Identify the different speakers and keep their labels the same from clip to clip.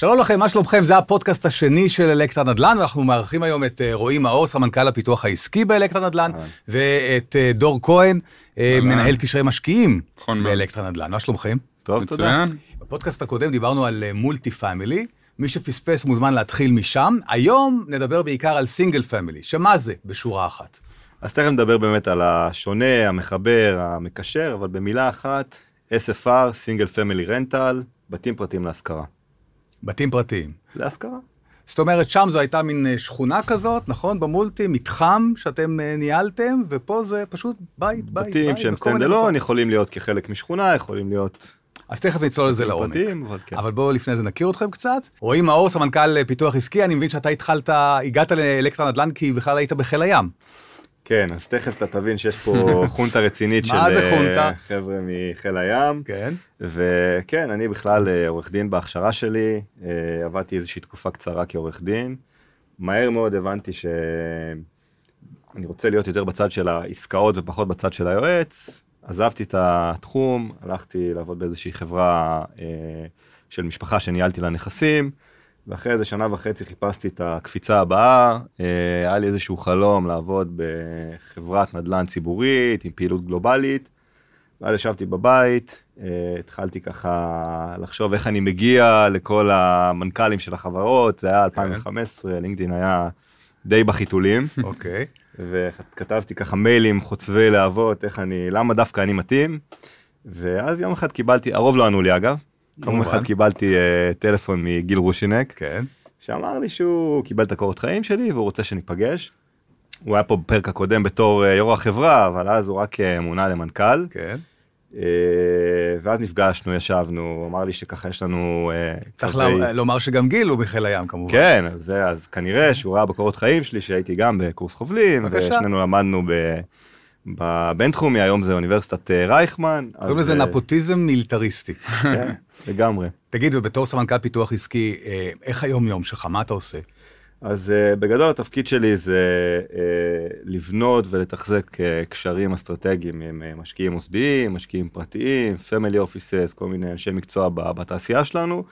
Speaker 1: שלום לכם, מה שלומכם? זה הפודקאסט השני של אלקטרה נדל"ן, ואנחנו מארחים היום את אה, רועי מאור, סמנכ"ל הפיתוח העסקי באלקטרה נדל"ן, ואת אה, דור כהן, אה. מנהל קשרי משקיעים
Speaker 2: נכון.
Speaker 1: באלקטרה נדל"ן. מה שלומכם?
Speaker 3: טוב, תודה.
Speaker 2: מצוין.
Speaker 1: בפודקאסט הקודם דיברנו על multi family, מי שפספס מוזמן להתחיל משם. היום נדבר בעיקר על single family, שמה זה בשורה אחת?
Speaker 3: אז תכף נדבר באמת על השונה, המחבר, המקשר, אבל במילה אחת, SFR, Single Family Rental, בתים פרטיים להשכרה.
Speaker 1: בתים פרטיים.
Speaker 3: להשכרה.
Speaker 1: זאת אומרת, שם זו הייתה מין אה, שכונה כזאת, נכון? במולטי, מתחם שאתם אה, ניהלתם, ופה זה פשוט בית, בית,
Speaker 3: בתים
Speaker 1: בית.
Speaker 3: שהם
Speaker 1: בכל מיני
Speaker 3: סטנדלון. יכולים להיות כחלק משכונה, יכולים להיות
Speaker 1: אז תכף נצלול לזה
Speaker 3: בתים
Speaker 1: לעומק.
Speaker 3: פרטיים, אבל כן.
Speaker 1: אבל בואו לפני זה נכיר אתכם קצת. רועי מאור, סמנכ"ל אה, פיתוח עסקי, אני מבין שאתה התחלת, הגעת לאלקטרה נדל"ן כי בכלל היית בחיל הים.
Speaker 3: כן, אז תכף אתה תבין שיש פה חונטה רצינית של אה,
Speaker 1: חונטה?
Speaker 3: חבר'ה מחיל הים.
Speaker 1: כן.
Speaker 3: וכן, אני בכלל אה, עורך דין בהכשרה שלי, אה, עבדתי איזושהי תקופה קצרה כעורך דין. מהר מאוד הבנתי שאני רוצה להיות יותר בצד של העסקאות ופחות בצד של היועץ. עזבתי את התחום, הלכתי לעבוד באיזושהי חברה של משפחה שניהלתי לה נכסים, ואחרי איזה שנה וחצי חיפשתי את הקפיצה הבאה. אה, היה לי איזשהו חלום לעבוד בחברת נדל"ן ציבורית עם פעילות גלובלית. ואז ישבתי בבית, אה, התחלתי ככה לחשוב איך אני מגיע לכל המנכ"לים של החברות, זה היה 2015, לינקדאין היה די בחיתולים,
Speaker 1: אוקיי.
Speaker 3: וכתבתי ככה מיילים חוצבי להבות, איך אני, למה דווקא אני מתאים, ואז יום אחד קיבלתי, הרוב לא ענו לי אגב,
Speaker 1: כמובן.
Speaker 3: אחד קיבלתי אה, טלפון מגיל רושינק,
Speaker 1: כן.
Speaker 3: שאמר לי שהוא קיבל את הקורות חיים שלי והוא רוצה שניפגש. הוא היה פה בפרק הקודם בתור אה, יו"ר החברה, אבל אז הוא רק אה, מונה למנכ"ל.
Speaker 1: כן.
Speaker 3: ואז נפגשנו, ישבנו, הוא אמר לי שככה יש לנו...
Speaker 1: צריך לה- לומר שגם גיל הוא בחיל הים כמובן.
Speaker 3: כן, אז, זה- אז כנראה שהוא ראה בקורות חיים שלי שהייתי גם בקורס חובלים,
Speaker 1: בבקשה.
Speaker 3: ושנינו למדנו ב... בבינתחומי, היום זה אוניברסיטת רייכמן.
Speaker 1: קוראים לזה נפוטיזם מיליטריסטי.
Speaker 3: כן, לגמרי.
Speaker 1: תגיד, ובתור סמנכ"ל פיתוח עסקי, אה, איך היום-יום שלך, מה אתה עושה?
Speaker 3: אז uh, בגדול התפקיד שלי זה uh, לבנות ולתחזק uh, קשרים אסטרטגיים עם uh, משקיעים מוסדיים, משקיעים פרטיים, family offices, כל מיני אנשי מקצוע בתעשייה שלנו.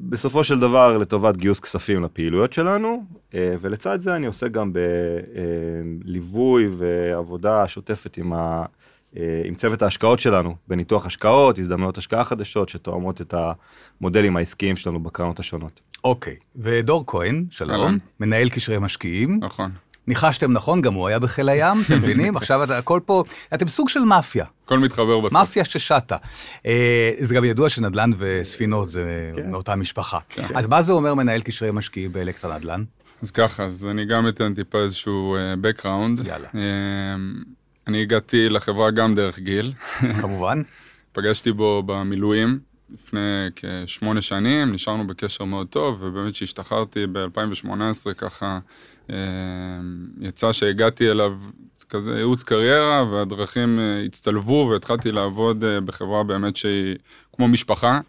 Speaker 3: בסופו של דבר לטובת גיוס כספים לפעילויות שלנו, uh, ולצד זה אני עושה גם בליווי ועבודה שוטפת עם, ה, עם צוות ההשקעות שלנו, בניתוח השקעות, הזדמנויות השקעה חדשות שתואמות את המודלים העסקיים שלנו בקרנות השונות.
Speaker 1: אוקיי. ודור כהן, שלום,
Speaker 2: אהלן.
Speaker 1: מנהל קשרי משקיעים.
Speaker 2: נכון.
Speaker 1: ניחשתם נכון, גם הוא היה בחיל הים, אתם מבינים? עכשיו אתה- הכל פה, אתם סוג של מאפיה,
Speaker 2: הכל מתחבר בסוף.
Speaker 1: מאפיה ששטה. אה, זה גם ידוע שנדל"ן וספינות זה
Speaker 3: כן.
Speaker 1: מאותה משפחה.
Speaker 2: כן.
Speaker 1: אז מה זה אומר מנהל קשרי משקיעים באלקטרה נדל"ן?
Speaker 2: אז ככה, אז אני גם אתן טיפה איזשהו אה, background.
Speaker 1: יאללה.
Speaker 2: אני הגעתי לחברה גם דרך גיל.
Speaker 1: כמובן.
Speaker 2: פגשתי בו במילואים לפני כשמונה שנים, נשארנו בקשר מאוד טוב, ובאמת כשהשתחררתי ב-2018 ככה, אה, יצא שהגעתי אליו כזה ייעוץ קריירה, והדרכים אה, הצטלבו, והתחלתי לעבוד אה, בחברה באמת שהיא כמו משפחה.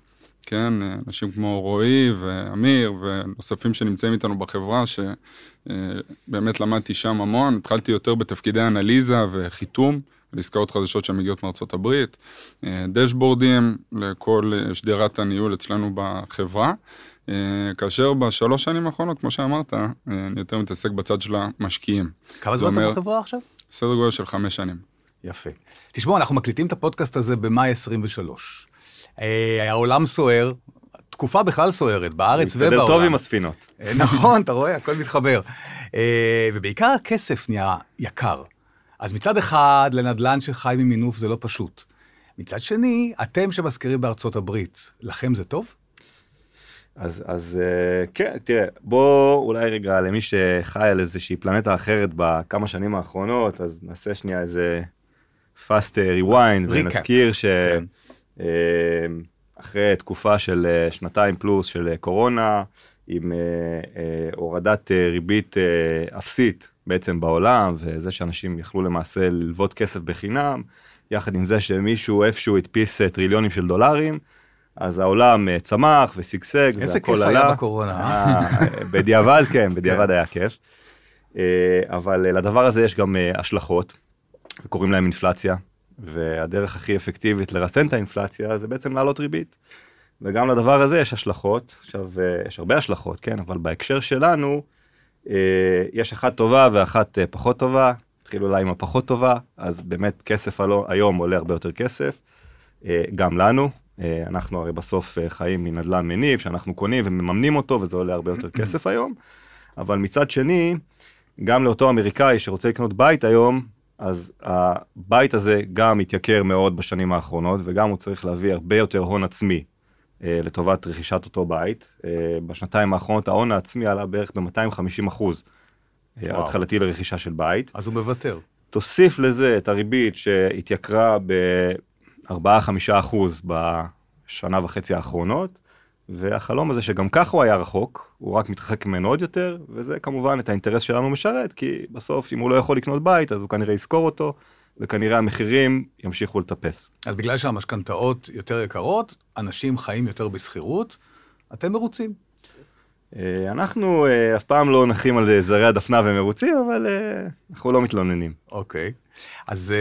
Speaker 2: כן, אה, אנשים כמו רועי ואמיר ונוספים שנמצאים איתנו בחברה, שבאמת למדתי שם המון. התחלתי יותר בתפקידי אנליזה וחיתום לעסקאות חדשות שמגיעות מארצות הברית, אה, דשבורדים לכל אה, שדרת הניהול אצלנו בחברה. אה, כאשר בשלוש שנים האחרונות, כמו שאמרת, אה, אני יותר מתעסק בצד של המשקיעים.
Speaker 1: כמה זמן אתה בחברה עכשיו?
Speaker 2: סדר גודל של חמש שנים.
Speaker 1: יפה. תשמעו, אנחנו מקליטים את הפודקאסט הזה במאי 23. אה, העולם סוער, תקופה בכלל סוערת, בארץ ובעולם.
Speaker 3: מסתדר טוב עם הספינות.
Speaker 1: אה, נכון, אתה רואה, הכל מתחבר. אה, ובעיקר הכסף נהיה יקר. אז מצד אחד, לנדל"ן שחי ממינוף זה לא פשוט. מצד שני, אתם שמזכירים בארצות הברית, לכם זה טוב?
Speaker 3: אז, אז כן, תראה, בוא אולי רגע למי שחי על איזושהי פלנטה אחרת בכמה שנים האחרונות, אז נעשה שנייה איזה fast rewind. ונזכיר
Speaker 1: כן.
Speaker 3: שאחרי תקופה של אה, שנתיים פלוס של אה, קורונה, עם אה, הורדת ריבית אפסית בעצם בעולם, וזה שאנשים יכלו למעשה ללוות כסף בחינם, יחד עם זה שמישהו איפשהו הדפיס טריליונים של דולרים, אז העולם צמח ושגשג,
Speaker 1: איזה
Speaker 3: והכל
Speaker 1: כיף
Speaker 3: עלה.
Speaker 1: היה בקורונה, אה?
Speaker 3: אה, בדיעבד כן, בדיעבד היה כיף. אבל לדבר הזה יש גם השלכות, וקוראים להם אינפלציה, והדרך הכי אפקטיבית לרסן את האינפלציה זה בעצם להעלות ריבית. וגם לדבר הזה יש השלכות. עכשיו, אה, יש הרבה השלכות, כן? אבל בהקשר שלנו, אה, יש אחת טובה ואחת אה, פחות טובה. נתחיל אולי עם הפחות טובה, אז באמת כסף היום עולה הרבה יותר כסף, גם לנו. אנחנו הרי בסוף חיים מנדל"ן מניב, שאנחנו קונים ומממנים אותו, וזה עולה הרבה יותר כסף היום. אבל מצד שני, גם לאותו אמריקאי שרוצה לקנות בית היום, אז הבית הזה גם מתייקר מאוד בשנים האחרונות, וגם הוא צריך להביא הרבה יותר הון עצמי אה, לטובת רכישת אותו בית. אה, בשנתיים האחרונות ההון העצמי עלה בערך ב-250 אחוז אה, התחלתי לרכישה של בית.
Speaker 1: אז הוא מוותר.
Speaker 3: תוסיף לזה את הריבית שהתייקרה ב-4-5 אחוז בשנה וחצי האחרונות, והחלום הזה שגם ככה הוא היה רחוק, הוא רק מתרחק ממנו עוד יותר, וזה כמובן את האינטרס שלנו משרת, כי בסוף אם הוא לא יכול לקנות בית, אז הוא כנראה יזכור אותו, וכנראה המחירים ימשיכו לטפס.
Speaker 1: אז בגלל שהמשכנתאות יותר יקרות, אנשים חיים יותר בשכירות, אתם מרוצים.
Speaker 3: אה, אנחנו אה, אף פעם לא נחים על זרי הדפנה ומרוצים, אבל אה, אנחנו לא מתלוננים.
Speaker 1: אוקיי. אז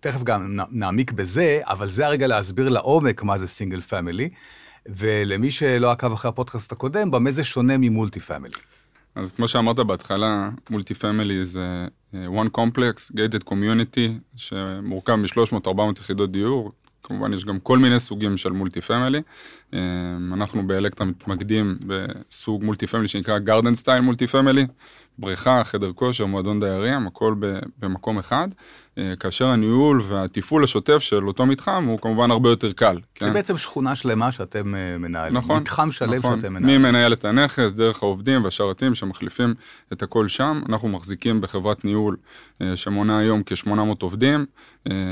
Speaker 1: תכף גם נעמיק בזה, אבל זה הרגע להסביר לעומק מה זה single family. ולמי שלא עקב אחרי הפודקאסט הקודם, במה זה שונה מ multi family?
Speaker 2: אז כמו שאמרת בהתחלה, multi family זה אה, one complex, gated community, שמורכב מ-300-400 יחידות דיור. כמובן יש גם כל מיני סוגים של multi family. אה, אנחנו באלקטרה מתמקדים בסוג multi family שנקרא garden style multi family. בריכה, חדר כושר, מועדון דיירים, הכל במקום אחד, אה, כאשר הניהול והתפעול השוטף של אותו מתחם הוא כמובן הרבה יותר קל.
Speaker 1: כן? זה בעצם שכונה שלמה שאתם אה, מנהלים, נכון, מתחם שלם נכון. שאתם
Speaker 2: מנהלים. מי מנהל את הנכס, דרך העובדים והשרתים שמחליפים את הכל שם. אנחנו מחזיקים בחברת ניהול אה, שמונה היום כ-800 עובדים,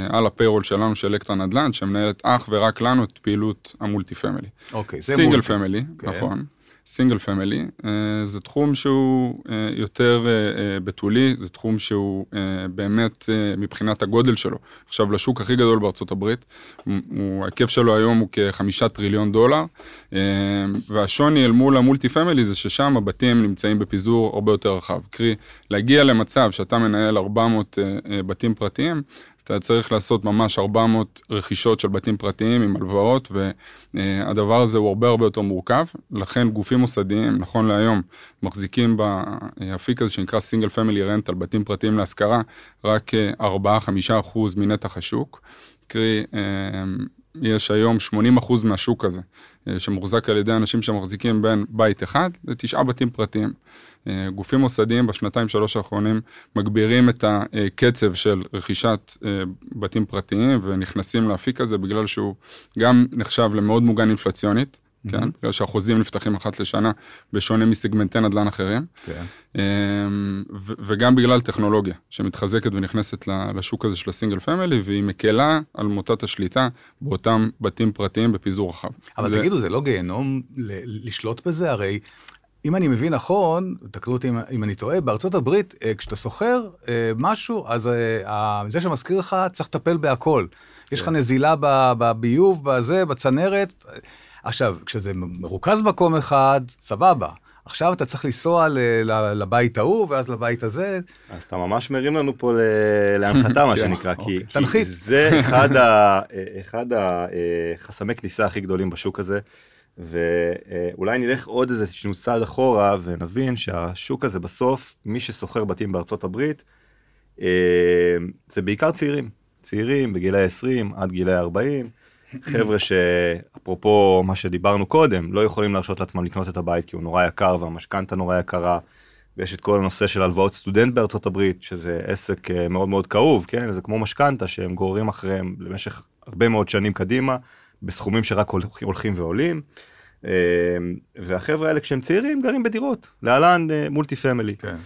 Speaker 2: על ה payroll שלנו של אלקטרה נדל"ן, שמנהלת אך ורק לנו את פעילות ה multi family.
Speaker 1: אוקיי,
Speaker 2: זה multi. single family, נכון. single family, אה, זה תחום שהוא uh, יותר אה, בתולי, זה תחום שהוא באמת מבחינת הגודל שלו. עכשיו, השוק הכי גדול בארצות הברית, ההיקף שלו היום הוא כחמישה טריליון דולר, והשוני אל מול ה multi family זה ששם הבתים נמצאים בפיזור הרבה יותר רחב. קרי, להגיע למצב שאתה מנהל 400 אה, אה, בתים פרטיים, אתה צריך לעשות ממש 400 רכישות של בתים פרטיים עם הלוואות, והדבר הזה הוא הרבה הרבה יותר מורכב. לכן גופים מוסדיים, נכון להיום, מחזיקים באפיק הזה שנקרא single family rental, בתים פרטיים להשכרה, רק 4-5 אחוז מנתח השוק. קרי, אה, יש היום 80 אחוז מהשוק הזה, אה, שמוחזק על ידי אנשים שמחזיקים בין בית אחד לתשעה בתים פרטיים. גופים מוסדיים בשנתיים שלוש האחרונים מגבירים את הקצב של רכישת אה, בתים פרטיים ונכנסים לאפיק הזה בגלל שהוא גם נחשב למאוד מוגן אינפלציונית. כן, mm-hmm. בגלל שהחוזים נפתחים אחת לשנה, בשונה מסגמנטי נדל"ן אחרים. כן. אמ, וגם בגלל טכנולוגיה שמתחזקת ונכנסת לשוק הזה של הסינגל פמילי, והיא מקלה על מוטת השליטה באותם בתים פרטיים בפיזור רחב.
Speaker 1: אבל זה... תגידו, זה לא גיהנום לשלוט בזה? הרי אם אני מבין נכון, תקנו אותי אם, אם אני טועה, בארצות הברית, אה, כשאתה שוכר אה, משהו, אז אה, זה שמזכיר לך צריך לטפל בהכל. יש לך כן. נזילה בביוב, בזה, בצנרת. עכשיו, כשזה מרוכז מקום אחד, סבבה. עכשיו אתה צריך לנסוע לבית ההוא, ואז לבית הזה.
Speaker 3: אז אתה ממש מרים לנו פה להנחתה, מה כן. שנקרא, כי אוקיי. זה אחד החסמי כניסה הכי גדולים בשוק הזה. ואולי נלך עוד איזה שנו צעד אחורה ונבין שהשוק הזה בסוף, מי ששוכר בתים בארצות הברית, אה, זה בעיקר צעירים. צעירים בגילי 20 עד גילי 40, חבר'ה שאפרופו מה שדיברנו קודם, לא יכולים להרשות לעצמם לקנות את הבית כי הוא נורא יקר והמשכנתה נורא יקרה. ויש את כל הנושא של הלוואות סטודנט בארצות הברית, שזה עסק אה, מאוד מאוד כאוב, כן? זה כמו משכנתה שהם גוררים אחריהם למשך הרבה מאוד שנים קדימה. בסכומים שרק הולכים ועולים. אה, והחבר'ה האלה כשהם צעירים גרים בדירות, להלן multi family. כן.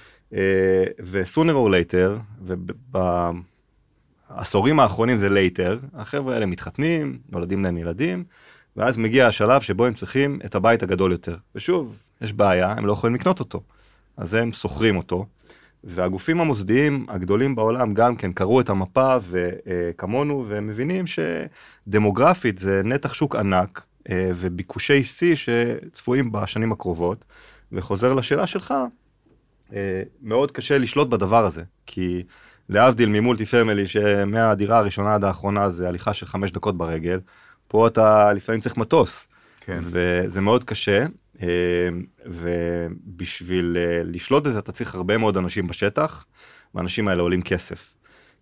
Speaker 3: ו sooner or later, ובעשורים האחרונים זה later, החבר'ה האלה מתחתנים, נולדים להם ילדים, ואז מגיע השלב שבו הם צריכים את הבית הגדול יותר. ושוב, יש בעיה, הם לא יכולים לקנות אותו. אז הם שוכרים אותו, והגופים המוסדיים הגדולים בעולם גם כן קראו את המפה וכמונו, והם מבינים שדמוגרפית זה נתח שוק ענק אה, וביקושי שיא שצפויים בשנים הקרובות. וחוזר לשאלה שלך, אה, מאוד קשה לשלוט בדבר הזה, כי להבדיל ממולטי פמילי שמהדירה הראשונה עד האחרונה זה הליכה של חמש דקות ברגל, פה אתה לפעמים צריך מטוס.
Speaker 1: כן.
Speaker 3: וזה מאוד קשה, ובשביל אה, לשלוט בזה אתה צריך הרבה מאוד אנשים בשטח, והאנשים האלה עולים כסף.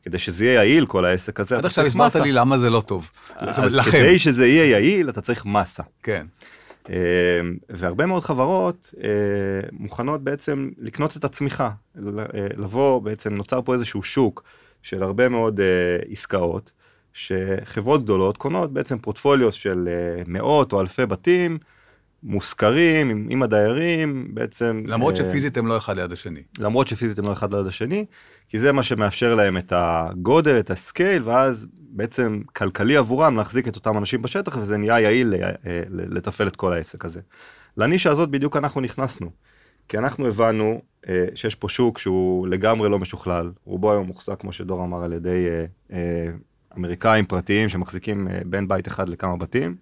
Speaker 3: כדי שזה יהיה יעיל כל העסק הזה,
Speaker 1: עד
Speaker 3: אתה
Speaker 1: עכשיו
Speaker 3: צריך
Speaker 1: הסברת
Speaker 3: מסה.
Speaker 1: לי למה זה לא טוב.
Speaker 3: אז
Speaker 1: לכם.
Speaker 3: כדי שזה יהיה יעיל אתה צריך מסה.
Speaker 1: כן.
Speaker 3: אה, והרבה מאוד חברות אה, מוכנות בעצם לקנות את הצמיחה, אה, לבוא בעצם נוצר פה איזשהו שוק של הרבה מאוד עסקאות, שחברות גדולות קונות בעצם פורטפוליוס של מאות או אלפי בתים מושכרים עם, עם הדיירים בעצם.
Speaker 1: למרות
Speaker 3: אה,
Speaker 1: שפיזית הם לא אחד ליד השני.
Speaker 3: למרות שפיזית הם לא אחד ליד השני, כי זה מה שמאפשר להם את הגודל, את הסקייל, ואז בעצם כלכלי עבורם להחזיק את אותם אנשים בשטח, וזה נהיה יעיל אה, לתפעל את כל העסק הזה. לנישה הזאת בדיוק אנחנו נכנסנו, כי אנחנו הבנו אה, שיש פה שוק שהוא לגמרי לא משוכלל, רובו היום מוחזק, כמו שדור אמר, על ידי אה, אה, אמריקאים פרטיים שמחזיקים אה, בין בית אחד לכמה בתים,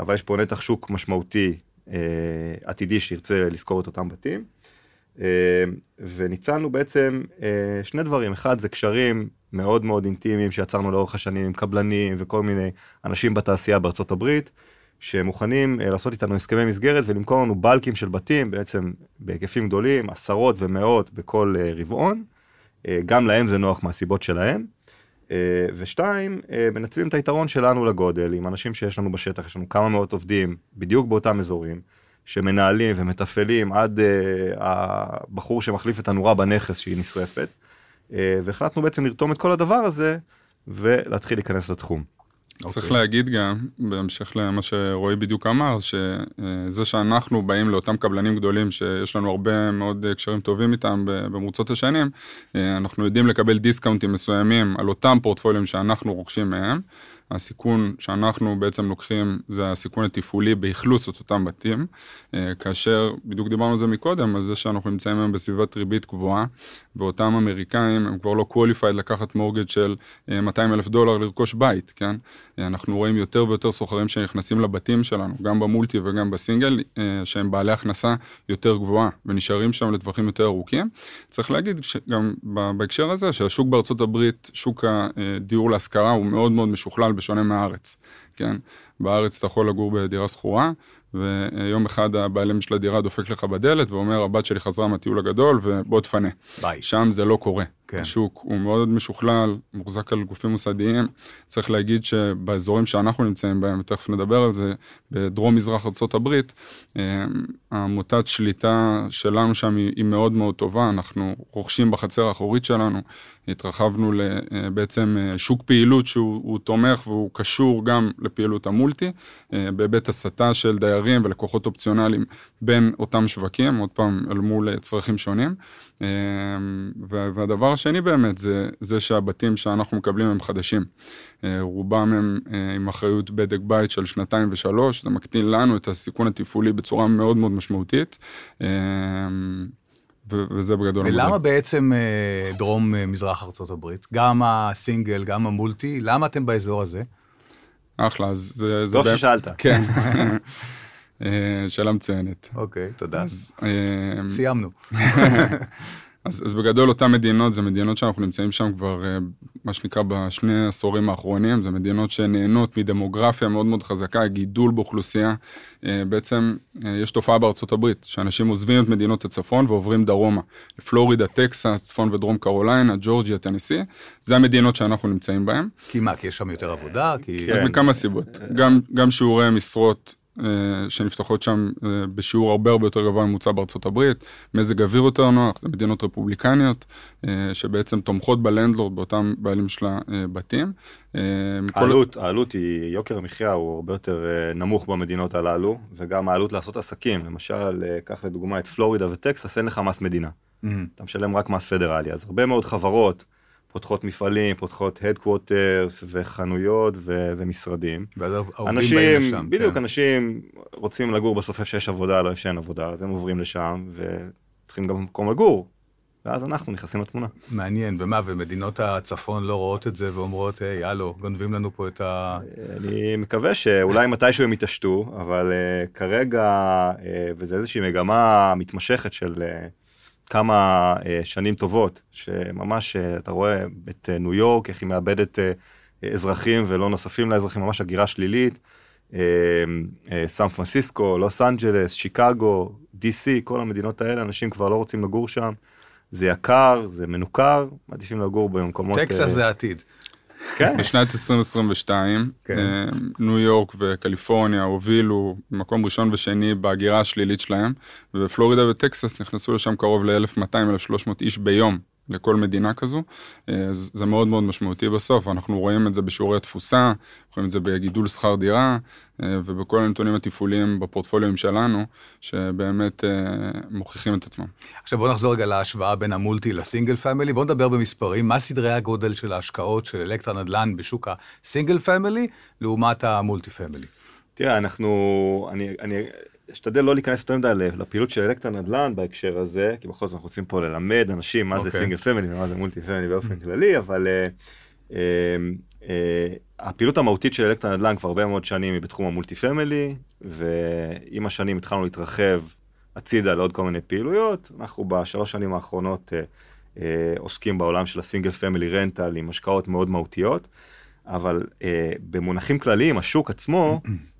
Speaker 3: אבל יש פה נתח שוק משמעותי אה, עתידי שירצה לשכור את אותם בתים. אה, וניצלנו בעצם אה, שני דברים, אחד זה קשרים מאוד מאוד אינטימיים שיצרנו לאורך השנים עם קבלנים וכל מיני אנשים בתעשייה בארצות הברית, שמוכנים אה, לעשות איתנו הסכמי מסגרת ולמכור לנו בלקים של בתים בעצם בהיקפים גדולים, עשרות ומאות בכל אה, רבעון, אה, גם להם זה נוח מהסיבות שלהם. אה, ושתיים, אה, מנצלים את היתרון שלנו לגודל, עם אנשים שיש לנו בשטח, יש לנו כמה מאות עובדים בדיוק באותם אזורים, שמנהלים ומתפעלים עד uh, הבחור שמחליף את הנורה בנכס שהיא נשרפת, והחלטנו בעצם לרתום את כל הדבר הזה ולהתחיל להיכנס לתחום.
Speaker 2: צריך
Speaker 1: אוקיי.
Speaker 2: להגיד גם, בהמשך למה שרועי בדיוק אמר, שזה שאנחנו באים לאותם קבלנים גדולים שיש לנו הרבה מאוד קשרים טובים איתם במרוצות השנים, אה, אנחנו יודעים לקבל דיסקאונטים מסוימים על אותם פורטפוליו שאנחנו רוכשים מהם. הסיכון שאנחנו בעצם לוקחים זה הסיכון התפעולי באכלוס את אותם בתים, אה, כאשר, בדיוק דיברנו על זה מקודם, על זה שאנחנו נמצאים היום בסביבת ריבית גבוהה, ואותם אמריקאים הם כבר לא qualified לקחת מורגד של 200 אלף דולר לרכוש בית, כן? אה, אנחנו רואים יותר ויותר סוחרים שנכנסים לבתים שלנו, גם במולטי וגם בסינגל, אה, שהם בעלי הכנסה יותר גבוהה, ונשארים שם לטווחים יותר ארוכים. צריך להגיד גם בהקשר הזה, שהשוק בארצות הברית, שוק הדיור להשכרה הוא מאוד מאוד משוכלל בשונה מהארץ, כן? בארץ אתה יכול לגור בדירה שכורה, ויום אחד הבעלים של הדירה דופק לך בדלת ואומר, הבת שלי חזרה מהטיול הגדול ובוא תפנה.
Speaker 1: ביי.
Speaker 2: שם זה לא קורה.
Speaker 1: כן.
Speaker 2: השוק הוא מאוד משוכלל, מוחזק על גופים מוסדיים. צריך להגיד שבאזורים שאנחנו נמצאים בהם, ותכף נדבר על זה, בדרום מזרח ארה"ב, המוטת שליטה שלנו שם היא, מאוד מאוד טובה, אנחנו רוכשים בחצר האחורית שלנו, התרחבנו לבעצם שוק פעילות שהוא הוא תומך והוא קשור גם לפעילות המולטי, בהיבט הסטה של דיירים ולקוחות אופציונליים בין אותם שווקים, עוד פעם, אל מול צרכים שונים. והדבר השני באמת זה, זה שהבתים שאנחנו מקבלים הם חדשים. רובם הם עם אחריות בדק בית של שנתיים ושלוש, זה מקטין לנו את הסיכון התפעולי בצורה מאוד מאוד משמעותית. וזה בגדול.
Speaker 1: ולמה המודל. בעצם אה, דרום אה, מזרח ארצות הברית, גם הסינגל, גם המולטי, למה אתם באזור הזה?
Speaker 2: אחלה, אז זה...
Speaker 3: טוב ששאלת.
Speaker 2: כן. שאלה מצוינת.
Speaker 1: אוקיי, תודה.
Speaker 2: אז,
Speaker 1: סיימנו.
Speaker 2: אז, אז בגדול אותן מדינות זה מדינות שאנחנו נמצאים שם כבר מה שנקרא בשני עשורים האחרונים, זה מדינות שנהנות מדמוגרפיה מאוד מאוד חזקה, גידול באוכלוסייה. בעצם יש תופעה בארצות הברית, שאנשים עוזבים את מדינות הצפון ועוברים דרומה, לפלורידה, טקסס, צפון ודרום קרוליינה, ג'ורג'יה, טנסי, זה המדינות שאנחנו נמצאים בהן.
Speaker 1: כי מה, כי יש שם יותר עבודה? כי...
Speaker 2: אז מכמה סיבות, גם, גם שיעורי משרות שנפתחות שם בשיעור הרבה הרבה יותר גבוה ממוצע בארצות הברית, מזג אוויר יותר נוח, זה מדינות רפובליקניות, שבעצם תומכות בלנדלורד באותם בעלים של הבתים.
Speaker 3: העלות, העלות היא, יוקר המחיה הוא הרבה יותר נמוך במדינות הללו, וגם העלות לעשות עסקים, למשל, קח לדוגמה את פלורידה וטקסס, אין לך מס מדינה. אתה משלם רק מס פדרלי, אז הרבה מאוד חברות פותחות מפעלים, פותחות הדקווטרס וחנויות ו- ומשרדים.
Speaker 1: ואז העובדים באים לשם.
Speaker 3: בדיוק,
Speaker 1: כן.
Speaker 3: אנשים רוצים לגור בסוף איפה שיש עבודה, לא איפה שאין עבודה, אז הם עוברים לשם וצריכים גם מקום לגור. ואז אנחנו נכנסים לתמונה.
Speaker 1: מעניין, ומה, ומדינות הצפון לא רואות את זה ואומרות, היי, הלו, גונבים לנו פה את ה...
Speaker 3: אני מקווה שאולי מתישהו הם יתעשתו, אבל uh, כרגע, uh, וזה איזושהי מגמה מתמשכת של uh, כמה uh, שנים טובות, שממש uh, אתה רואה את uh, ניו יורק, איך היא מאבדת אזרחים ולא נוספים לאזרחים, ממש הגירה שלילית. אה, אה, סן פרנסיסקו, לוס אנג'לס, שיקגו, DC, כל המדינות האלה, אנשים כבר לא רוצים לגור שם. זה יקר, זה מנוכר, מעדיפים לגור במקומות...
Speaker 1: טקסס
Speaker 3: אה,
Speaker 1: זה העתיד.
Speaker 3: כן,
Speaker 2: בשנת 2022,
Speaker 1: כן.
Speaker 2: אה, ניו יורק וקליפורניה הובילו מקום ראשון ושני בהגירה השלילית שלהם, ופלורידה וטקסס נכנסו לשם קרוב ל-1200-1300 איש ביום. לכל מדינה כזו, אה, אז זה מאוד מאוד משמעותי בסוף, אנחנו רואים את זה בשיעורי התפוסה, רואים את זה בגידול שכר דירה, אה, ובכל הנתונים התפעוליים בפורטפוליואים שלנו, שבאמת אה, מוכיחים את עצמם.
Speaker 1: עכשיו בואו נחזור רגע להשוואה בין ה multi ל single family. בואו נדבר במספרים, מה סדרי הגודל של ההשקעות של אלקטרה נדל"ן בשוק ה single family לעומת ה multi family?
Speaker 3: תראה, אנחנו, אני, אני אשתדל לא להיכנס יותר מדי לפעילות של אלקטרה נדל"ן בהקשר הזה, כי בכל זאת אנחנו רוצים פה ללמד אנשים מה זה
Speaker 1: אוקיי.
Speaker 3: single family ומה זה multi family באופן כללי, אבל אה, אה, אה, הפעילות המהותית של אלקטרה נדל"ן כבר הרבה מאוד שנים היא בתחום ה multi family, ועם השנים התחלנו להתרחב הצידה לעוד כל מיני פעילויות, אנחנו בשלוש שנים האחרונות אה, אה, עוסקים בעולם של ה single family rental עם השקעות מאוד מהותיות, אבל אה, במונחים כלליים, השוק עצמו,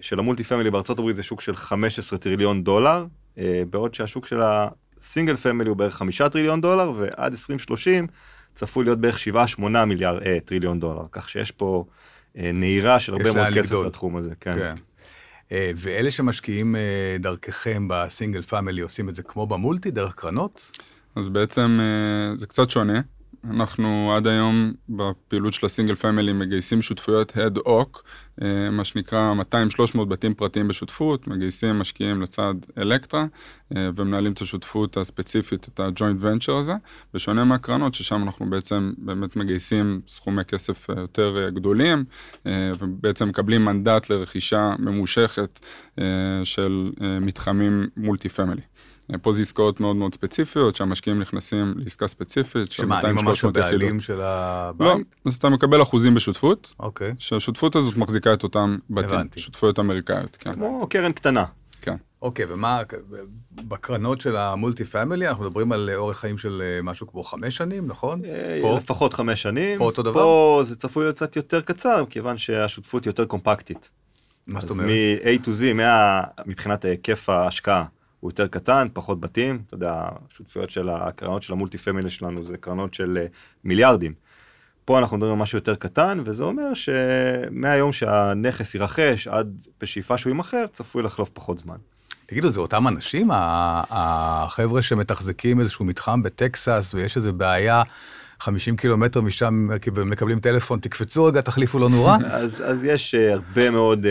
Speaker 3: של ה multi family בארצות הברית זה שוק של 15 טריליון דולר, אה, בעוד שהשוק של ה single family הוא בערך 5 טריליון דולר, ועד 2030 צפוי להיות בערך 7-8 מיליארד אה, טריליון דולר, כך שיש פה אה, נהירה של הרבה מאוד כסף
Speaker 1: לגדול.
Speaker 3: לתחום הזה. כן.
Speaker 1: כן. אה, ואלה שמשקיעים אה, דרככם ב single family עושים את זה כמו ב multi, דרך קרנות?
Speaker 2: אז בעצם אה, זה קצת שונה. אנחנו עד היום בפעילות של ה single family מגייסים שותפויות ad hoc, אה, מה שנקרא 200-300 בתים פרטיים בשותפות, מגייסים משקיעים לצד אלקטרה אה, ומנהלים את השותפות הספציפית, את הג'וינט ונצ'ר הזה, בשונה מהקרנות ששם אנחנו בעצם באמת מגייסים סכומי כסף אה, יותר גדולים, ובעצם מקבלים מנדט לרכישה ממושכת של מתחמים מולטי פמילי. פה זה עסקאות מאוד מאוד ספציפיות, שהמשקיעים נכנסים לעסקה ספציפית,
Speaker 1: שמה,
Speaker 2: 200-300
Speaker 1: אני ממש. הבעלים של הבית?
Speaker 2: לא, אז אתה מקבל אחוזים בשותפות,
Speaker 1: אוקיי.
Speaker 2: שהשותפות הזאת מחזיקה את אותם בתים,
Speaker 1: הבנתי.
Speaker 2: שותפויות אמריקאיות, כן.
Speaker 3: כמו קרן קטנה.
Speaker 2: כן.
Speaker 1: אוקיי, ומה, בקרנות של ה multi family אנחנו מדברים על אורך חיים של אה, משהו כמו חמש שנים, נכון?
Speaker 3: אה,
Speaker 1: פה?
Speaker 3: לפחות חמש שנים.
Speaker 1: פה אותו דבר?
Speaker 3: פה זה צפוי להיות קצת יותר קצר, כיוון שהשותפות היא יותר קומפקטית.
Speaker 1: מה זאת
Speaker 3: אז
Speaker 1: אומרת?
Speaker 3: מ-A to Z, מה, מבחינת היקף ההשקעה, הוא יותר קטן, פחות בתים. אתה יודע, השותפויות של הקרנות של ה multi family שלנו זה קרנות של אה, מיליארדים. פה אנחנו מדברים על משהו יותר קטן, וזה אומר שמהיום שהנכס יירכש עד בשאיפה שהוא יימכר, צפוי לחלוף פחות זמן.
Speaker 1: תגידו, זה אותם אנשים, החבר'ה שמתחזקים איזשהו מתחם בטקסס ויש איזו בעיה, 50 קילומטר משם מקבלים טלפון, תקפצו רגע, תחליפו לו נורה?
Speaker 3: אז, אז יש אה, הרבה מאוד אה,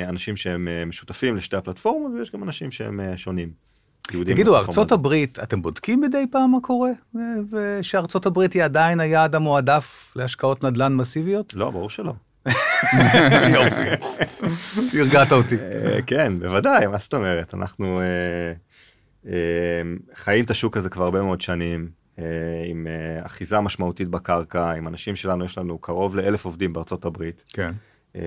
Speaker 3: אה, אנשים שהם משותפים לשתי הפלטפורמות, ויש גם אנשים שהם שונים.
Speaker 1: תגידו, ארצות
Speaker 3: הזאת.
Speaker 1: הברית, אתם בודקים מדי פעם מה קורה? ושארצות הברית היא עדיין היעד המועדף להשקעות נדל"ן מסיביות?
Speaker 3: לא, ברור שלא.
Speaker 1: יופי. הרגעת אותי.
Speaker 3: כן, בוודאי, מה זאת אומרת? אנחנו חיים את השוק הזה כבר הרבה מאוד שנים, עם אה, אחיזה משמעותית בקרקע, עם אנשים שלנו, יש לנו קרוב לאלף עובדים בארצות הברית,
Speaker 1: כן.
Speaker 3: אה,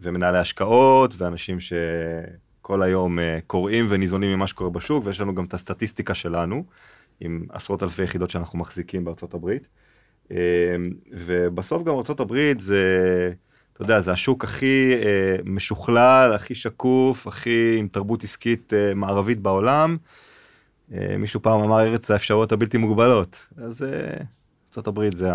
Speaker 3: ומנהלי השקעות, ואנשים שכל היום אה, קוראים וניזונים ממה שקורה בשוק, ויש לנו גם את הסטטיסטיקה שלנו, עם עשרות אלפי יחידות שאנחנו מחזיקים בארצות הברית. אה, ובסוף גם ארצות הברית זה, אתה יודע, זה השוק הכי אה, משוכלל, הכי שקוף, הכי עם תרבות עסקית אה, מערבית בעולם. אה, מישהו פעם אמר ארץ האפשרויות הבלתי מוגבלות. אז אה, ארה"ב זה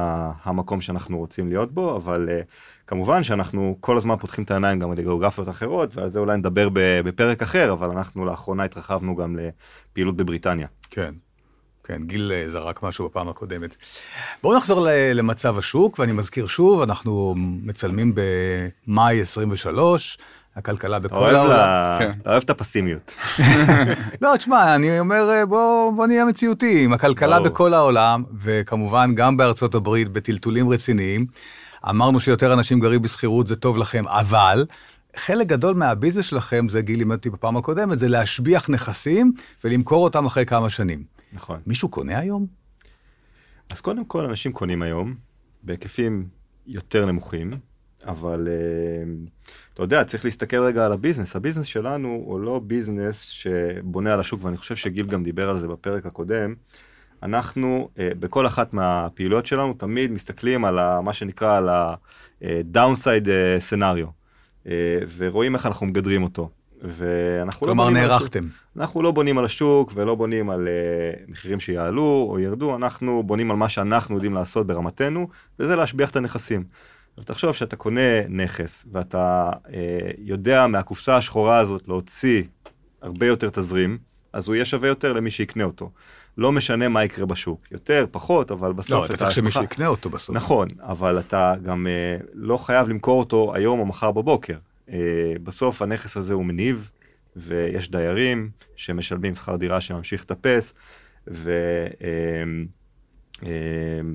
Speaker 3: המקום שאנחנו רוצים להיות בו, אבל אה, כמובן שאנחנו כל הזמן פותחים את העיניים גם לגיאוגרפיות אחרות, ועל זה אולי נדבר בפרק אחר, אבל אנחנו לאחרונה התרחבנו גם לפעילות בבריטניה.
Speaker 1: כן. כן, גיל זרק משהו בפעם הקודמת. בואו נחזור למצב השוק, ואני מזכיר שוב, אנחנו מצלמים במאי 23, הכלכלה
Speaker 3: אתה
Speaker 1: בכל העולם.
Speaker 3: לה...
Speaker 2: כן.
Speaker 3: אתה אוהב את הפסימיות.
Speaker 1: לא, תשמע, אני אומר, אה, בוא, נהיה מציאותיים. הכלכלה
Speaker 3: ברור.
Speaker 1: בכל העולם, וכמובן גם בארצות הברית, בטלטולים רציניים. אמרנו שיותר אנשים גרים בשכירות, זה טוב לכם, אבל חלק גדול מהביזנס שלכם, זה גיל לימד אותי בפעם הקודמת, זה להשביח נכסים ולמכור אותם אחרי כמה שנים.
Speaker 3: נכון.
Speaker 1: מישהו קונה היום?
Speaker 3: אז קודם כל אנשים קונים היום בהיקפים יותר נמוכים, אבל אה, אתה יודע, צריך להסתכל רגע על הביזנס. הביזנס שלנו הוא לא ביזנס שבונה על השוק, ואני חושב שגיל גם דיבר על זה בפרק הקודם. אנחנו אה, בכל אחת מהפעילויות שלנו תמיד מסתכלים על ה, מה שנקרא על ה-downside scenario. ורואים איך אנחנו מגדרים אותו. ואנחנו לא
Speaker 1: כלומר,
Speaker 3: בונים על השוק.
Speaker 1: נערכתם.
Speaker 3: אנחנו לא בונים על השוק ולא בונים על uh, מחירים שיעלו או ירדו, אנחנו בונים על מה שאנחנו יודעים לעשות ברמתנו, וזה להשביח את הנכסים. עכשיו תחשוב שאתה קונה נכס ואתה uh, יודע מהקופסה השחורה הזאת להוציא הרבה יותר תזרים, אז הוא יהיה שווה יותר למי שיקנה אותו. לא משנה מה יקרה בשוק, יותר, פחות, אבל בסוף...
Speaker 1: לא, אתה צריך שמישהו
Speaker 3: ההשבחה-
Speaker 1: יקנה אותו בסוף.
Speaker 3: נכון, אבל אתה גם uh, לא חייב למכור אותו היום או מחר בבוקר. Uh, בסוף הנכס הזה הוא מניב, ויש דיירים שמשלמים שכר דירה שממשיך לטפס, ו... uh,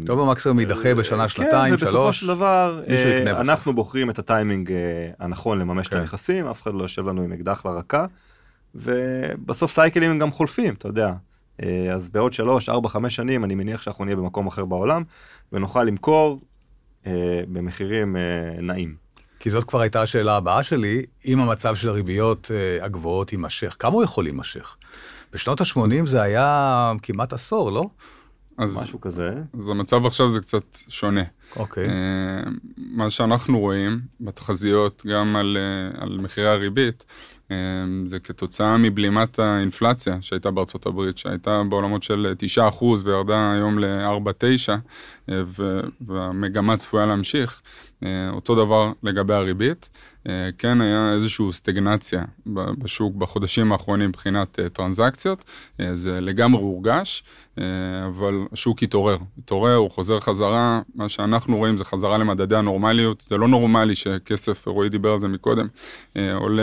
Speaker 1: טוב במקסימום יידחה בשנה, שנתיים,
Speaker 3: כן, ובסופו
Speaker 1: שלוש.
Speaker 3: של דבר, אה. אנחנו בוחרים את הטיימינג אה, הנכון לממש את
Speaker 1: כן.
Speaker 3: הנכסים, אף אחד לא יושב לנו עם אקדח לרקה, ובסוף סייקלים הם גם חולפים, אתה יודע. אה, אז בעוד שלוש, ארבע, חמש שנים, אני מניח שאנחנו נהיה במקום אחר בעולם, ונוכל למכור אה, במחירים אה, נעים.
Speaker 1: כי זאת כבר הייתה השאלה הבאה שלי, אם המצב של הריביות אה, הגבוהות יימשך, כמה הוא יכול להימשך? בשנות ה-80 זה היה כמעט עשור, לא?
Speaker 2: אז,
Speaker 3: משהו כזה.
Speaker 2: אז המצב עכשיו זה קצת שונה.
Speaker 1: אוקיי.
Speaker 2: אה, מה שאנחנו רואים בתחזיות, גם על, אה, על מחירי הריבית, אה, זה כתוצאה מבלימת האינפלציה שהייתה בארצות הברית, שהייתה בעולמות של 9% וירדה היום ל-4-9, והמגמה צפויה להמשיך. אותו דבר לגבי הריבית. כן היה איזושהי סטגנציה בשוק בחודשים האחרונים מבחינת טרנזקציות, זה לגמרי הורגש, אבל השוק התעורר, התעורר, הוא חוזר חזרה, מה שאנחנו רואים זה חזרה למדדי הנורמליות, זה לא נורמלי שכסף, רועי דיבר על זה מקודם, אה, עולה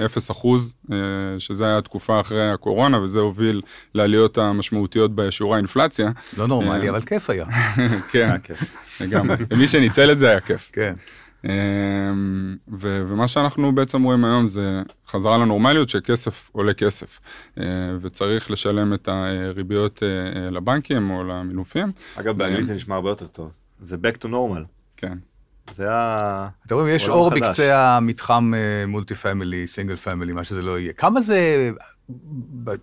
Speaker 2: אה, 0 אחוז, אה, שזה היה התקופה אחרי הקורונה, וזה הוביל לעליות המשמעותיות בשיעורי האינפלציה.
Speaker 1: לא נורמלי,
Speaker 2: אה,
Speaker 1: אבל כיף היה.
Speaker 2: כן. לגמרי. ומי שניצל את זה היה כיף.
Speaker 1: כן.
Speaker 2: ו- ומה שאנחנו בעצם רואים היום זה חזרה לנורמליות שכסף עולה כסף, אה, וצריך לשלם את הריביות אה, אה, לבנקים או למינופים.
Speaker 3: אגב, באנגלית זה נשמע הרבה יותר טוב. זה back to normal.
Speaker 2: כן.
Speaker 3: זה ה...
Speaker 1: אתם רואים, יש אור
Speaker 3: חדש.
Speaker 1: בקצה המתחם multi family, single family, מה שזה לא יהיה. כמה זה,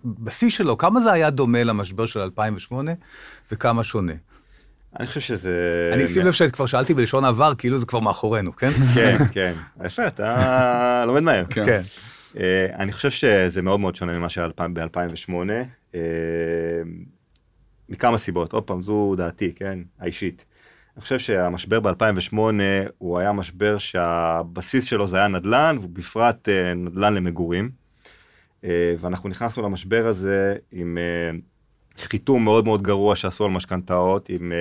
Speaker 1: בשיא שלו, כמה זה היה דומה למשבר של 2008 וכמה שונה?
Speaker 3: אני חושב שזה...
Speaker 1: אני שים לב שכבר שאלתי בלשון עבר, כאילו זה כבר מאחורינו, כן?
Speaker 3: כן, כן. יפה, אתה לומד מהר.
Speaker 2: כן.
Speaker 1: כן.
Speaker 3: אה, אני חושב שזה מאוד מאוד שונה ממה שהיה ב-2008, אה, מכמה סיבות, עוד פעם, זו דעתי, כן, האישית. אני חושב שהמשבר ב-2008 הוא היה משבר שהבסיס שלו זה היה נדל"ן, ובפרט אה, נדל"ן למגורים. אה, ואנחנו נכנסנו למשבר הזה עם אה, חיתום מאוד מאוד גרוע שעשו על משכנתאות, עם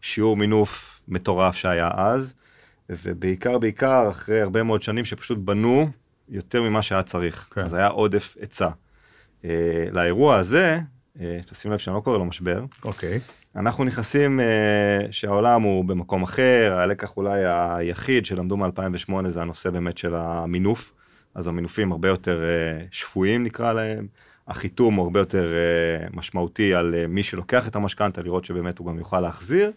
Speaker 3: שיעור מינוף מטורף שהיה אז, ובעיקר בעיקר אחרי הרבה מאוד שנים שפשוט בנו יותר ממה שהיה צריך.
Speaker 1: כן.
Speaker 3: אז היה עודף היצע. לאירוע הזה, תשים לב שאני לא קורא לו משבר,
Speaker 1: אוקיי.
Speaker 3: אנחנו נכנסים אה, שהעולם הוא במקום אחר, הלקח אולי היחיד שלמדו מ-2008 זה הנושא באמת של המינוף, אז המינופים הרבה יותר אה, שפויים נקרא להם, החיתום הוא הרבה יותר אה, משמעותי על אה, מי שלוקח את המשכנתה, לראות שבאמת הוא גם יוכל להחזיר.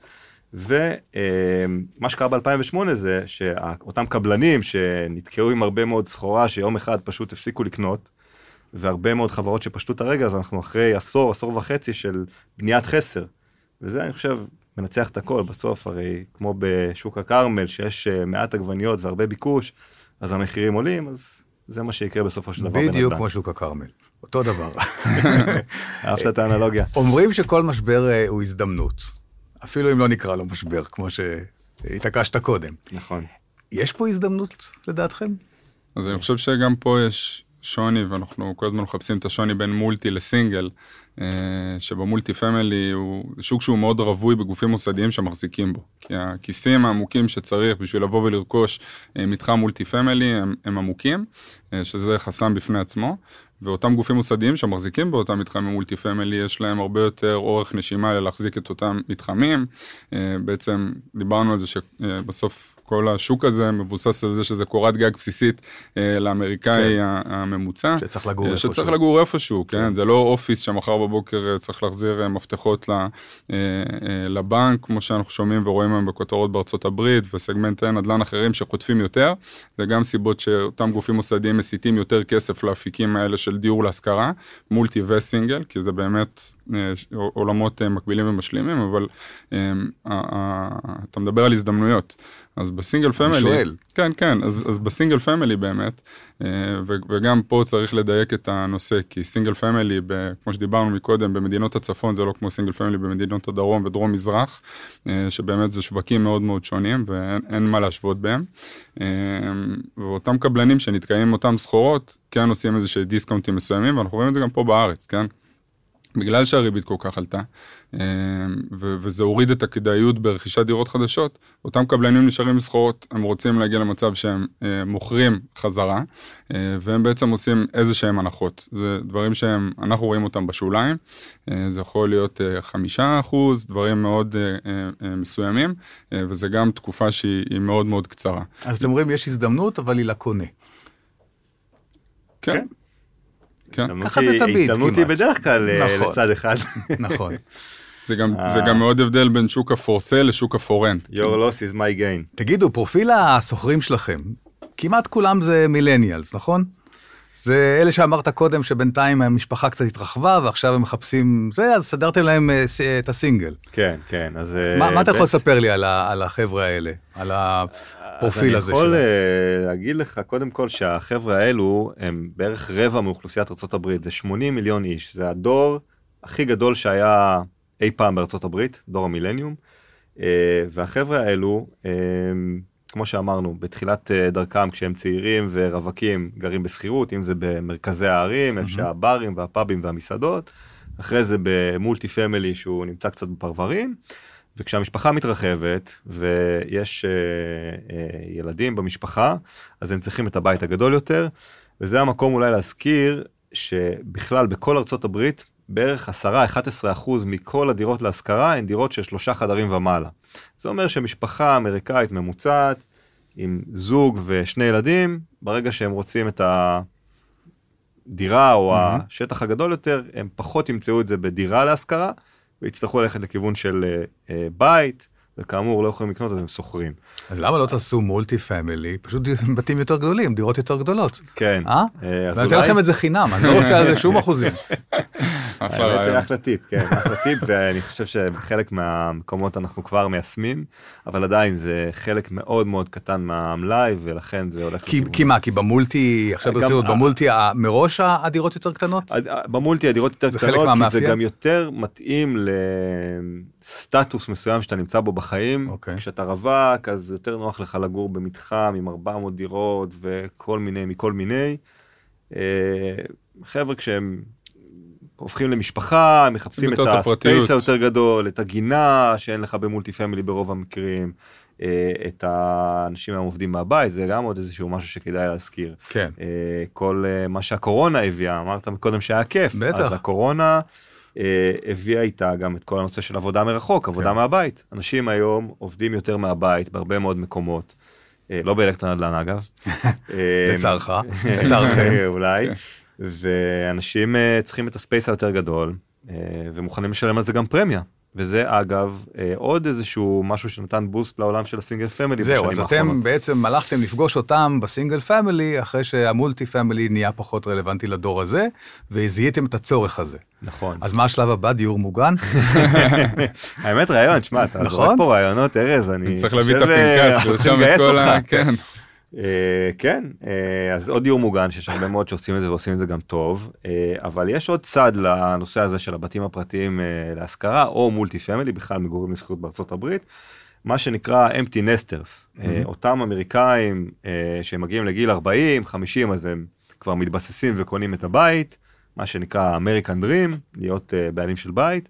Speaker 3: ומה שקרה ב-2008 זה שאותם קבלנים שנתקעו עם הרבה מאוד סחורה שיום אחד פשוט הפסיקו לקנות, והרבה מאוד חברות שפשטו את הרגל, אז אנחנו אחרי עשור, עשור וחצי של בניית חסר. וזה, אני חושב, מנצח את הכל. בסוף, הרי כמו בשוק הכרמל, שיש אה, מעט עגבניות והרבה ביקוש, אז המחירים עולים, אז זה מה שיקרה בסופו של דבר.
Speaker 1: בדיוק
Speaker 3: בנדל"ן.
Speaker 1: כמו שוק הכרמל. אותו דבר.
Speaker 3: אהבת את האנלוגיה.
Speaker 1: אומרים שכל משבר אה, הוא הזדמנות. אפילו אם לא נקרא לו משבר, כמו שהתעקשת קודם.
Speaker 3: נכון.
Speaker 1: יש פה הזדמנות, לדעתכם?
Speaker 2: אז אני חושב שגם פה יש שוני, ואנחנו כל הזמן מחפשים את השוני בין multi ל single, שב multi family הוא שוק שהוא מאוד רווי בגופים מוסדיים שמחזיקים בו. כי הכיסים העמוקים שצריך בשביל לבוא ולרכוש אה, מתחם multi family הם, הם עמוקים, אה, שזה חסם בפני עצמו. ואותם גופים מוסדיים שמחזיקים באותם מתחמים multi family, יש להם הרבה יותר אורך נשימה להחזיק את אותם מתחמים. אה, בעצם דיברנו על זה שבסוף כל השוק הזה מבוסס על זה שזה קורת גג בסיסית אה, לאמריקאי
Speaker 1: כן.
Speaker 2: הממוצע.
Speaker 1: שצריך לגור
Speaker 2: אה,
Speaker 1: איפשהו.
Speaker 2: שצריך לגור איפשהו, כן? זה לא office שמחר בבוקר אה, צריך להחזיר מפתחות לבנק, כמו שאנחנו שומעים ורואים היום בכותרות בארצות הברית, וסגמנטי נדל"ן אחרים שחוטפים יותר. זה גם סיבות שאותם גופים מוסדיים מסיטים יותר כסף לאפיקים האלה של דיור להשכרה, multi ו single, כי זה באמת עולמות אה, מקבילים ומשלימים, אבל אתה מדבר על הזדמנויות. אז ב single family, אני
Speaker 1: שואל.
Speaker 2: כן, כן, אז, אז ב single family באמת, וגם פה צריך לדייק את הנושא, כי single family, כמו שדיברנו מקודם, במדינות הצפון זה לא כמו סינגל פמילי במדינות הדרום ודרום מזרח, שבאמת זה שווקים מאוד מאוד שונים ואין מה להשוות בהם. ואותם קבלנים שנתקעים עם אותם סחורות, כן עושים איזה שהם דיסקאונטים מסוימים, ואנחנו רואים את זה גם פה בארץ, כן? בגלל שהריבית כל כך עלתה, אה, וזה הוריד את הכדאיות ברכישת דירות חדשות, אותם קבלנים נשארים עם סחורות, הם רוצים להגיע למצב שהם אה, מוכרים חזרה, אה, והם בעצם עושים איזה שהם הנחות. זה דברים שהם, אנחנו רואים אותם בשוליים, זה יכול להיות חמישה אחוז, דברים מאוד מסוימים, וזה גם תקופה שהיא מאוד מאוד קצרה.
Speaker 1: אז אתם אומרים, יש הזדמנות, אבל היא לקונה.
Speaker 2: כן. כן.
Speaker 1: כן. ככה זה תמיד כמעט.
Speaker 3: הזדמנות היא בדרך כלל אה, נכון. לצד אחד.
Speaker 1: נכון.
Speaker 2: זה גם, זה גם מאוד הבדל בין שוק הפורסל לשוק הפורנט.
Speaker 3: Your loss is my gain.
Speaker 1: תגידו, פרופיל הסוחרים שלכם, כמעט כולם זה מילניאלס, נכון? זה אלה שאמרת קודם שבינתיים המשפחה קצת התרחבה ועכשיו הם מחפשים זה, אז סדרתם להם אה, את הסינגל.
Speaker 3: כן, כן, אז...
Speaker 1: מה, מה אתה יכול לספר לי על, ה, על החבר'ה האלה? על הפרופיל הזה
Speaker 3: שלהם? אז אני יכול. להגיד לך קודם כל שהחבר'ה האלו הם בערך רבע מאוכלוסיית ארה"ב, זה 80 מיליון איש, זה הדור הכי גדול שהיה אי פעם הברית, דור המילניום, אה, והחבר'ה האלו, כמו שאמרנו, בתחילת אה, דרכם כשהם צעירים ורווקים גרים בשכירות, אם זה במרכזי הערים, איפה שהברים והפאבים והמסעדות, אחרי זה במולטי פמילי שהוא נמצא קצת בפרברים, וכשהמשפחה מתרחבת ויש אה, אה, ילדים במשפחה, אז הם צריכים את הבית הגדול יותר, וזה המקום אולי להזכיר שבכלל בכל ארצות הברית, בערך 10-11 אחוז מכל הדירות להשכרה הן דירות של שלושה חדרים ומעלה. זה אומר שמשפחה אמריקאית ממוצעת עם זוג ושני ילדים, ברגע שהם רוצים את הדירה או mm-hmm. השטח הגדול יותר, הם פחות ימצאו את זה בדירה להשכרה, ויצטרכו ללכת לכיוון של uh, בית, וכאמור לא יכולים לקנות אז הם שוכרים.
Speaker 1: אז למה לא תעשו מולטי פמילי, פשוט בתים יותר גדולים, דירות יותר גדולות.
Speaker 3: כן.
Speaker 1: אה? אה ואני אתן לכם את זה חינם, אני לא רוצה על זה שום אחוזים.
Speaker 3: אחלה טיפ, כן, אחלה טיפ, ואני חושב שחלק מהמקומות אנחנו כבר מיישמים, אבל עדיין זה חלק מאוד מאוד קטן מהמלאי, ולכן זה הולך...
Speaker 1: כי מה, כי במולטי, עכשיו ברצינות, במולטי מראש הדירות יותר קטנות?
Speaker 3: במולטי הדירות יותר קטנות, כי זה גם יותר מתאים לסטטוס מסוים שאתה נמצא בו בחיים. אוקיי. כשאתה רווק, אז יותר נוח לך לגור במתחם עם 400 דירות וכל מיני, מכל מיני. אה, חבר'ה, כשהם הופכים למשפחה, הם מחפשים את הספייס היותר גדול, את הגינה שאין לך במולטי פמילי ברוב המקרים, אה, את האנשים העובדים מהבית, זה גם עוד איזשהו משהו שכדאי להזכיר.
Speaker 1: כן.
Speaker 3: אה, כל מה שהקורונה הביאה, אמרת קודם שהיה כיף.
Speaker 1: בטח.
Speaker 3: אז הקורונה הביאה איתה גם את כל הנושא של עבודה מרחוק, עבודה כן. מהבית. אנשים היום עובדים יותר מהבית בהרבה מאוד מקומות. לא באלקטרה נדל"ן אגב.
Speaker 1: לצערך, לצערכם.
Speaker 3: אולי. כן. ואנשים צריכים את ה space היותר גדול, ומוכנים לשלם על זה גם פרמיה. וזה אגב אה, עוד איזשהו משהו שנתן boost לעולם של ה single family
Speaker 1: בשנים האחרונות. זהו, אז אתם בעצם הלכתם לפגוש אותם ב single family, אחרי שה multi family נהיה פחות רלוונטי לדור הזה, וזיהיתם את הצורך הזה.
Speaker 3: נכון.
Speaker 1: אז מה השלב הבא, דיור מוגן?
Speaker 3: האמת רעיון, שמע, אתה נכון? זורק פה רעיונות, ארז, אני...
Speaker 2: צריך להביא את הפנקס, לרשום את כל ה... כן.
Speaker 3: אה, כן, אה, אז עוד דיור מוגן שיש הרבה מאוד שעושים את זה ועושים את זה גם טוב, אה, אבל יש עוד צד לנושא הזה של הבתים הפרטיים להשכרה או מולטי פמילי, בכלל מגורים לזכות בארצות הברית, מה שנקרא empty nesters, mm-hmm. אותם אמריקאים שמגיעים לגיל 40, 50, אז הם כבר מתבססים וקונים את הבית, מה שנקרא American Dream, להיות בעלים של בית.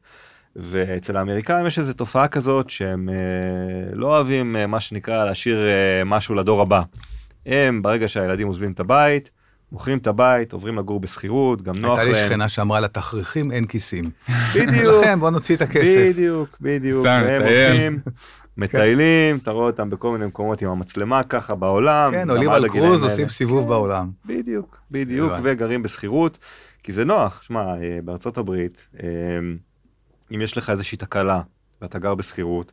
Speaker 3: ואצל האמריקאים יש איזו תופעה כזאת שהם אה, לא אוהבים אה, מה שנקרא להשאיר אה, משהו לדור הבא. הם ברגע שהילדים עוזבים את הבית, מוכרים את הבית, עוברים לגור בשכירות, גם נוח להם.
Speaker 1: הייתה לי שכנה שאמרה לה, תכריכים אין כיסים.
Speaker 3: בדיוק.
Speaker 1: לכן בוא נוציא את הכסף.
Speaker 3: בדיוק, בדיוק. והם הולכים, מטיילים, אתה רואה אותם בכל מיני מקומות עם המצלמה ככה בעולם.
Speaker 1: כן, עולים על קרוז, עושים סיבוב כן, בעולם.
Speaker 3: בדיוק, בדיוק, וגרים בשכירות, כי זה נוח. שמע, בארצות הברית, אם יש לך איזושהי תקלה ואתה גר בשכירות,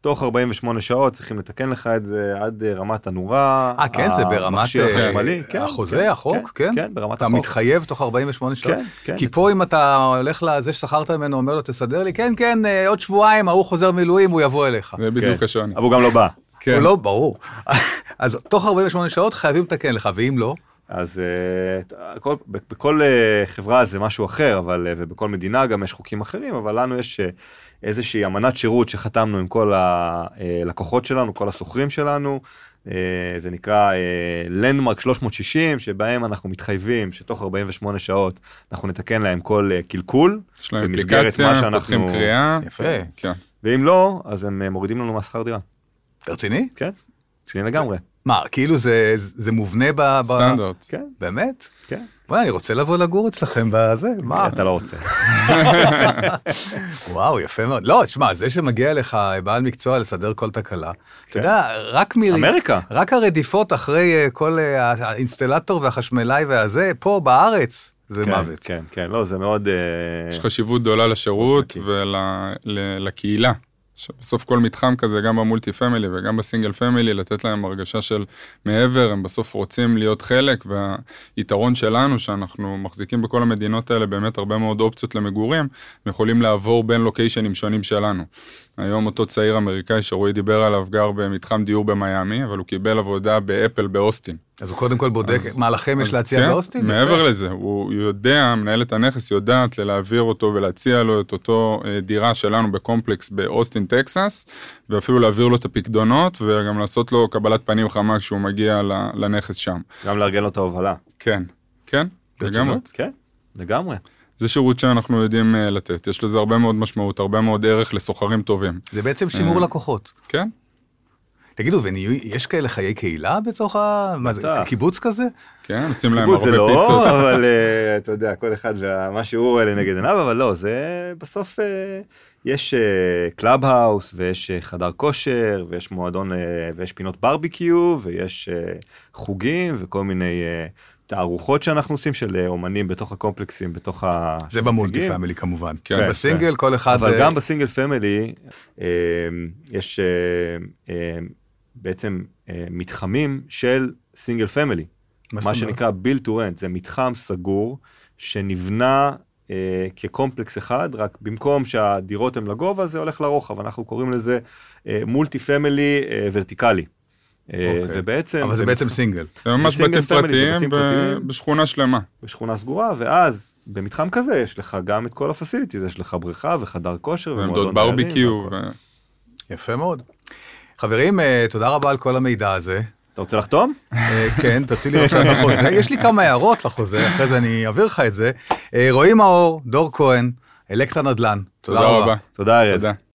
Speaker 3: תוך 48 שעות צריכים לתקן לך את זה עד אה, רמת הנורה.
Speaker 1: אה, כן, זה ברמת אה,
Speaker 3: החשמלי, כן,
Speaker 1: החוזה,
Speaker 3: כן,
Speaker 1: החוק, כן?
Speaker 3: כן, ברמת
Speaker 1: אתה
Speaker 3: החוק.
Speaker 1: מתחייב תוך 48 שעות?
Speaker 3: כן, כן.
Speaker 1: כי פה אם אתה הולך לזה ששכרת ממנו, אומר לו, תסדר לי, כן, כן, אה, עוד שבועיים, ההוא חוזר מילואים, הוא יבוא אליך.
Speaker 2: זה בדיוק
Speaker 3: כן.
Speaker 2: השוני.
Speaker 3: אבל הוא גם לא בא.
Speaker 2: כן.
Speaker 1: הוא לא, ברור. אז תוך 48 שעות חייבים לתקן לך, ואם לא,
Speaker 3: אז uh, כל, בכל uh, חברה זה משהו אחר, אבל, uh, ובכל מדינה גם יש חוקים אחרים, אבל לנו יש uh, איזושהי אמנת שירות שחתמנו עם כל הלקוחות שלנו, כל השוכרים שלנו, uh, זה נקרא uh, Landmark 360, שבהם אנחנו מתחייבים שתוך 48 שעות אנחנו נתקן להם כל uh, קלקול,
Speaker 2: יש להם אפליקציה, פותחים קריאה.
Speaker 1: יפה.
Speaker 2: כן.
Speaker 3: ואם לא, אז הם uh, מורידים לנו מהשכר דירה.
Speaker 1: רציני?
Speaker 3: כן, רציני לגמרי.
Speaker 1: מה, כאילו זה, זה מובנה ב... ב-
Speaker 2: סטנדרט.
Speaker 3: כן,
Speaker 1: באמת?
Speaker 3: כן.
Speaker 1: וואי, אני רוצה לבוא לגור אצלכם בזה, מה?
Speaker 3: אתה לא רוצה.
Speaker 1: וואו, יפה מאוד. לא, תשמע, זה שמגיע לך בעל מקצוע לסדר כל תקלה, אתה
Speaker 3: כן.
Speaker 1: יודע, רק מ...
Speaker 3: אמריקה.
Speaker 1: רק הרדיפות אחרי אה, כל אה, האינסטלטור והחשמלאי והזה, פה בארץ, זה
Speaker 3: כן,
Speaker 1: מוות.
Speaker 3: כן, כן, לא, זה מאוד... אה,
Speaker 2: יש חשיבות גדולה לשירות. ולקהילה. שבסוף כל מתחם כזה, גם ב multi family וגם ב single family, לתת להם הרגשה של מעבר, הם בסוף רוצים להיות חלק, והיתרון שלנו, שאנחנו מחזיקים בכל המדינות האלה באמת הרבה מאוד אופציות למגורים, הם יכולים לעבור בין לוקיישנים שונים שלנו. היום אותו צעיר אמריקאי שרועי דיבר עליו גר במתחם דיור במיאמי, אבל הוא קיבל עבודה באפל באוסטין.
Speaker 1: אז הוא קודם כל בודק
Speaker 2: אז-
Speaker 1: מה לכם יש להציע
Speaker 2: כן,
Speaker 1: באוסטין?
Speaker 2: מעבר
Speaker 1: יפה.
Speaker 2: לזה, הוא יודע, מנהלת הנכס יודעת להעביר אותו ולהציע לו את אותו אה, דירה שלנו בקומפלקס באוסטין, טקסס, ואפילו להעביר לו את הפקדונות וגם לעשות לו קבלת פנים חמה כשהוא מגיע לנכס שם.
Speaker 3: גם לארגן לו את ההובלה.
Speaker 2: כן, כן, לגמרי.
Speaker 3: כן, לגמרי.
Speaker 2: זה שירות שאנחנו יודעים אה, לתת, יש לזה הרבה מאוד משמעות, הרבה מאוד ערך לסוחרים טובים.
Speaker 1: זה בעצם שימור
Speaker 2: אה.
Speaker 1: לקוחות.
Speaker 2: כן,
Speaker 1: תגידו, ויש כאלה חיי קהילה בתוך ה... מה זה. קיבוץ כזה?
Speaker 2: כן, עושים להם
Speaker 3: קיבוץ
Speaker 2: הרבה
Speaker 3: זה לא,
Speaker 2: פיצות.
Speaker 3: אבל אה, אתה יודע, כל אחד ומה שהוא רואה לנגד עיניו, אבל לא, זה בסוף אה, יש club house, ויש אה, חדר כושר, ויש מועדון, אה, ויש פינות ברביקיו, ויש אה, חוגים, וכל מיני אה, תערוכות שאנחנו עושים של אה, אומנים בתוך הקומפלקסים, בתוך ה...
Speaker 1: זה ב
Speaker 3: multi.
Speaker 1: family כמובן.
Speaker 2: כן,
Speaker 1: בסינגל כל אחד...
Speaker 3: אבל
Speaker 1: אה,
Speaker 3: גם ב single family אה, יש אה, אה, בעצם אה, מתחמים של single family.
Speaker 1: מה
Speaker 3: מה? שנקרא build to rent, זה מתחם סגור שנבנה אה, כקומפלקס אחד, רק במקום שהדירות הן לגובה זה הולך לרוחב, אנחנו קוראים לזה multi family ורטיקלי. אה,
Speaker 1: אוקיי.
Speaker 3: ובעצם,
Speaker 1: אבל זה בעצם
Speaker 3: מתחם
Speaker 1: סינגל.
Speaker 2: זה ממש
Speaker 3: זה
Speaker 2: בתים
Speaker 3: זה
Speaker 2: פרטיים ב-. בשכונה שלמה.
Speaker 3: בשכונה סגורה, ואז במתחם כזה יש לך גם את כל ה facilities, יש לך בריכה וחדר כושר
Speaker 2: ועמדות
Speaker 3: ומועדון דיירים
Speaker 2: ברביקיו.
Speaker 3: והכל.
Speaker 2: ו-
Speaker 1: יפה מאוד. חברים, אה, תודה רבה על כל המידע הזה.
Speaker 3: אתה רוצה לחתום?
Speaker 1: אה, כן, תוציא לי בבקשה את החוזה. יש לי כמה הערות לחוזה, אחרי זה אני אעביר לך את זה. אה, רועי מאור, דור כהן, אלקטרה נדל"ן. תודה
Speaker 2: רבה.
Speaker 3: תודה ארז.
Speaker 2: תודה.